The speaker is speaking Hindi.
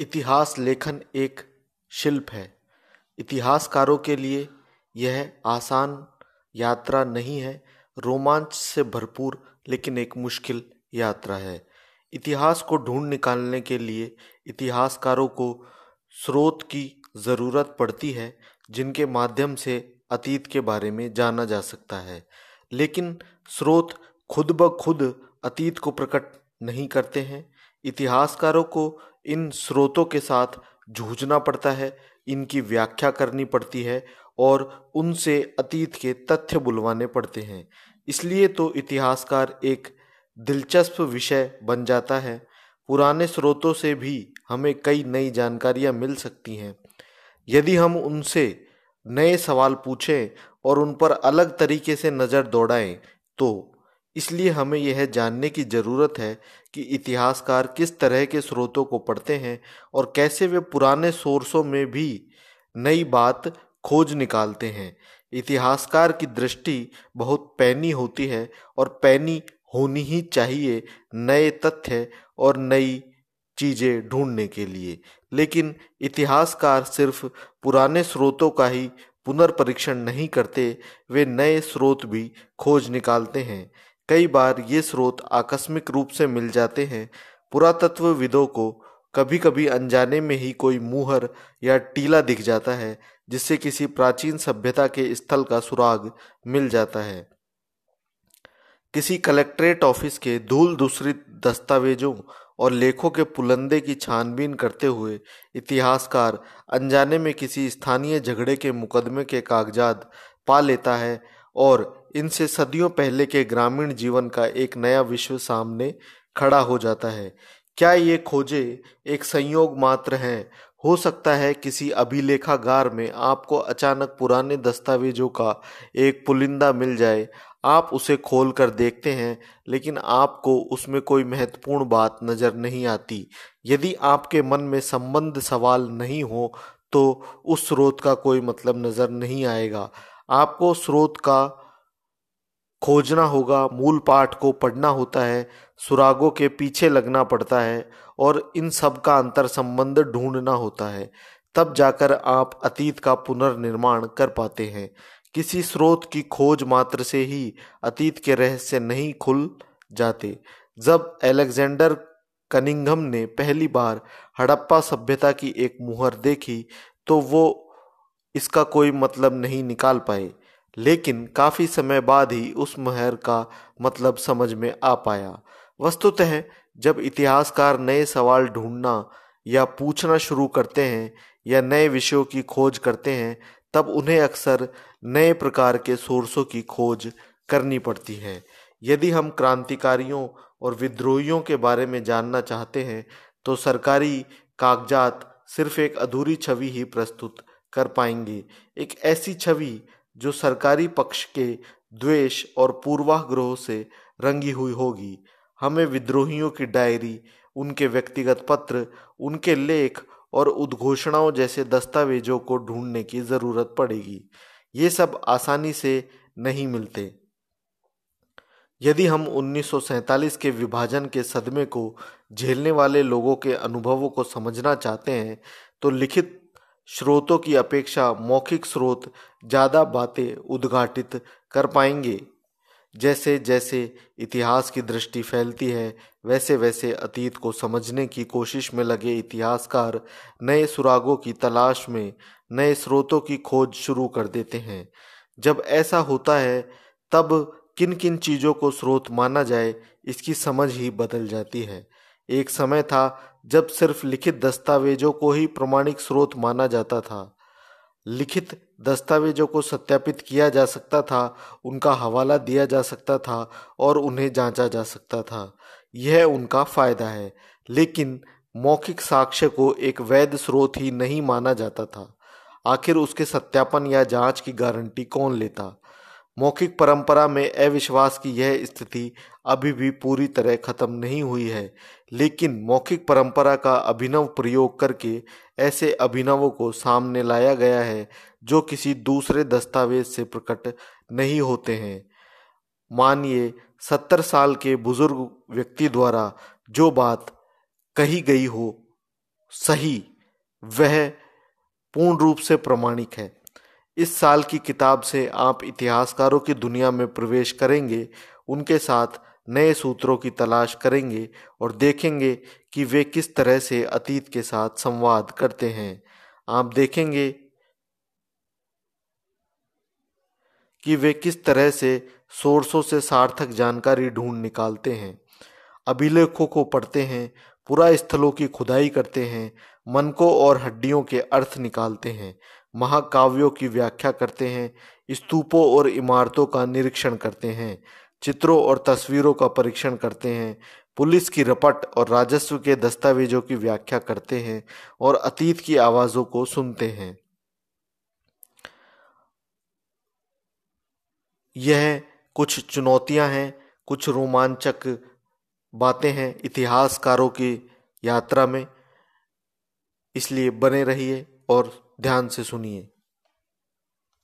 इतिहास लेखन एक शिल्प है। इतिहासकारों के लिए यह आसान यात्रा नहीं है। रोमांच से भरपूर, लेकिन एक मुश्किल यात्रा है। इतिहास को ढूंढ निकालने के लिए इतिहासकारों को स्रोत की ज़रूरत पड़ती है, जिनके माध्यम से अतीत के बारे में जाना जा सकता है। लेकिन स्रोत खुद ब खुद अतीत को प्रकट नहीं करते हैं। इतिहासकारों को इन स्रोतों के साथ जूझना पड़ता है, इनकी व्याख्या करनी पड़ती है और उनसे अतीत के तथ्य बुलवाने पड़ते हैं। इसलिए तो इतिहासकार एक दिलचस्प विषय बन जाता है। पुराने स्रोतों से भी हमें कई नई जानकारियाँ मिल सकती हैं। यदि हम उनसे नए सवाल पूछें और उन पर अलग तरीके से नज़र दौड़ाएँ तो इसलिए हमें यह जानने की ज़रूरत है कि इतिहासकार किस तरह के स्रोतों को पढ़ते हैं और कैसे वे पुराने सोर्सों में भी नई बात खोज निकालते हैं। इतिहासकार की दृष्टि बहुत पैनी होती है और पैनी होनी ही चाहिए नए तथ्य और नई चीज़ें ढूँढने के लिए। लेकिन इतिहासकार सिर्फ़ पुराने स्रोतों का ही पुनर्परीक्षण नहीं करते, वे नए स्रोत भी खोज निकालते हैं। कई बार ये स्रोत आकस्मिक रूप से मिल जाते हैं। पुरातत्वविदों को कभी कभी अनजाने में ही कोई मुहर या टीला दिख जाता है, जिससे किसी प्राचीन सभ्यता के स्थल का सुराग मिल जाता है। किसी कलेक्ट्रेट ऑफ़िस के धूल दूसरित दस्तावेजों और लेखों के पुलंदे की छानबीन करते हुए इतिहासकार अनजाने में किसी स्थानीय झगड़े के मुकदमे के कागजात पा लेता है और इनसे सदियों पहले के ग्रामीण जीवन का एक नया विश्व सामने खड़ा हो जाता है। क्या ये खोजे एक संयोग मात्र हैं? हो सकता है किसी अभिलेखागार में आपको अचानक पुराने दस्तावेजों का एक पुलिंदा मिल जाए। आप उसे खोल कर देखते हैं, लेकिन आपको उसमें कोई महत्वपूर्ण बात नज़र नहीं आती। यदि आपके मन में संबंध सवाल नहीं हो तो उस स्रोत का कोई मतलब नज़र नहीं आएगा। आपको स्रोत का खोजना होगा, मूल पाठ को पढ़ना होता है, सुरागों के पीछे लगना पड़ता है और इन सब का अंतर संबंध ढूंढना होता है। तब जाकर आप अतीत का पुनर्निर्माण कर पाते हैं। किसी स्रोत की खोज मात्र से ही अतीत के रहस्य नहीं खुल जाते। जब एलेक्जेंडर कनिंघम ने पहली बार हड़प्पा सभ्यता की एक मुहर देखी तो वो इसका कोई मतलब नहीं निकाल पाए। लेकिन काफ़ी समय बाद ही उस मुहर का मतलब समझ में आ पाया। वस्तुतः जब इतिहासकार नए सवाल ढूंढना या पूछना शुरू करते हैं या नए विषयों की खोज करते हैं, तब उन्हें अक्सर नए प्रकार के सोर्सों की खोज करनी पड़ती है। यदि हम क्रांतिकारियों और विद्रोहियों के बारे में जानना चाहते हैं तो सरकारी कागजात सिर्फ़ एक अधूरी छवि ही प्रस्तुत कर पाएँगे। एक ऐसी छवि जो सरकारी पक्ष के द्वेष और पूर्वाग्रह से रंगी हुई होगी। हमें विद्रोहियों की डायरी, उनके व्यक्तिगत पत्र, उनके लेख और उद्घोषणाओं जैसे दस्तावेजों को ढूँढने की ज़रूरत पड़ेगी। ये सब आसानी से नहीं मिलते। यदि हम 1947 के विभाजन के सदमे को झेलने वाले लोगों के अनुभवों को समझना चाहते हैं तो लिखित स्रोतों की अपेक्षा मौखिक स्रोत ज़्यादा बातें उद्घाटित कर पाएँगे। जैसे जैसे इतिहास की दृष्टि फैलती है, वैसे वैसे अतीत को समझने की कोशिश में लगे इतिहासकार नए सुरागों की तलाश में नए स्रोतों की खोज शुरू कर देते हैं। जब ऐसा होता है, तब किन किन चीज़ों को स्रोत माना जाए, इसकी समझ ही बदल जाती है। एक समय था जब सिर्फ़ लिखित दस्तावेजों को ही प्रमाणिक स्रोत माना जाता था। लिखित दस्तावेजों को सत्यापित किया जा सकता था, उनका हवाला दिया जा सकता था और उन्हें जांचा जा सकता था। यह उनका फ़ायदा है, लेकिन मौखिक साक्ष्य को एक वैध स्रोत ही नहीं माना जाता था। आखिर उसके सत्यापन या जाँच की गारंटी कौन लेता? मौखिक परंपरा में अविश्वास की यह स्थिति अभी भी पूरी तरह खत्म नहीं हुई है। लेकिन मौखिक परंपरा का अभिनव प्रयोग करके ऐसे अभिनवों को सामने लाया गया है, जो किसी दूसरे दस्तावेज़ से प्रकट नहीं होते हैं। मानिए, सत्तर साल के बुज़ुर्ग व्यक्ति द्वारा जो बात कही गई हो, सही, वह पूर्ण रूप से प्रमाणिक है। इस साल की किताब से आप इतिहासकारों की दुनिया में प्रवेश करेंगे, उनके साथ नए सूत्रों की तलाश करेंगे और देखेंगे कि वे किस तरह से अतीत के साथ संवाद करते हैं। आप देखेंगे कि वे किस तरह से सोर्सों से सार्थक जानकारी ढूंढ निकालते हैं। अभिलेखों को पढ़ते हैं पुरा स्थलों की खुदाई करते हैं मनकों और हड्डियों के अर्थ निकालते हैं। महाकाव्यों की व्याख्या करते हैं, स्तूपों और इमारतों का निरीक्षण करते हैं, चित्रों और तस्वीरों का परीक्षण करते हैं, पुलिस की रपट और राजस्व के दस्तावेजों की व्याख्या करते हैं और अतीत की आवाज़ों को सुनते हैं। यह कुछ चुनौतियाँ हैं, कुछ रोमांचक बातें हैं इतिहासकारों की यात्रा में। इसलिए बने रहिए और ध्यान से सुनिए।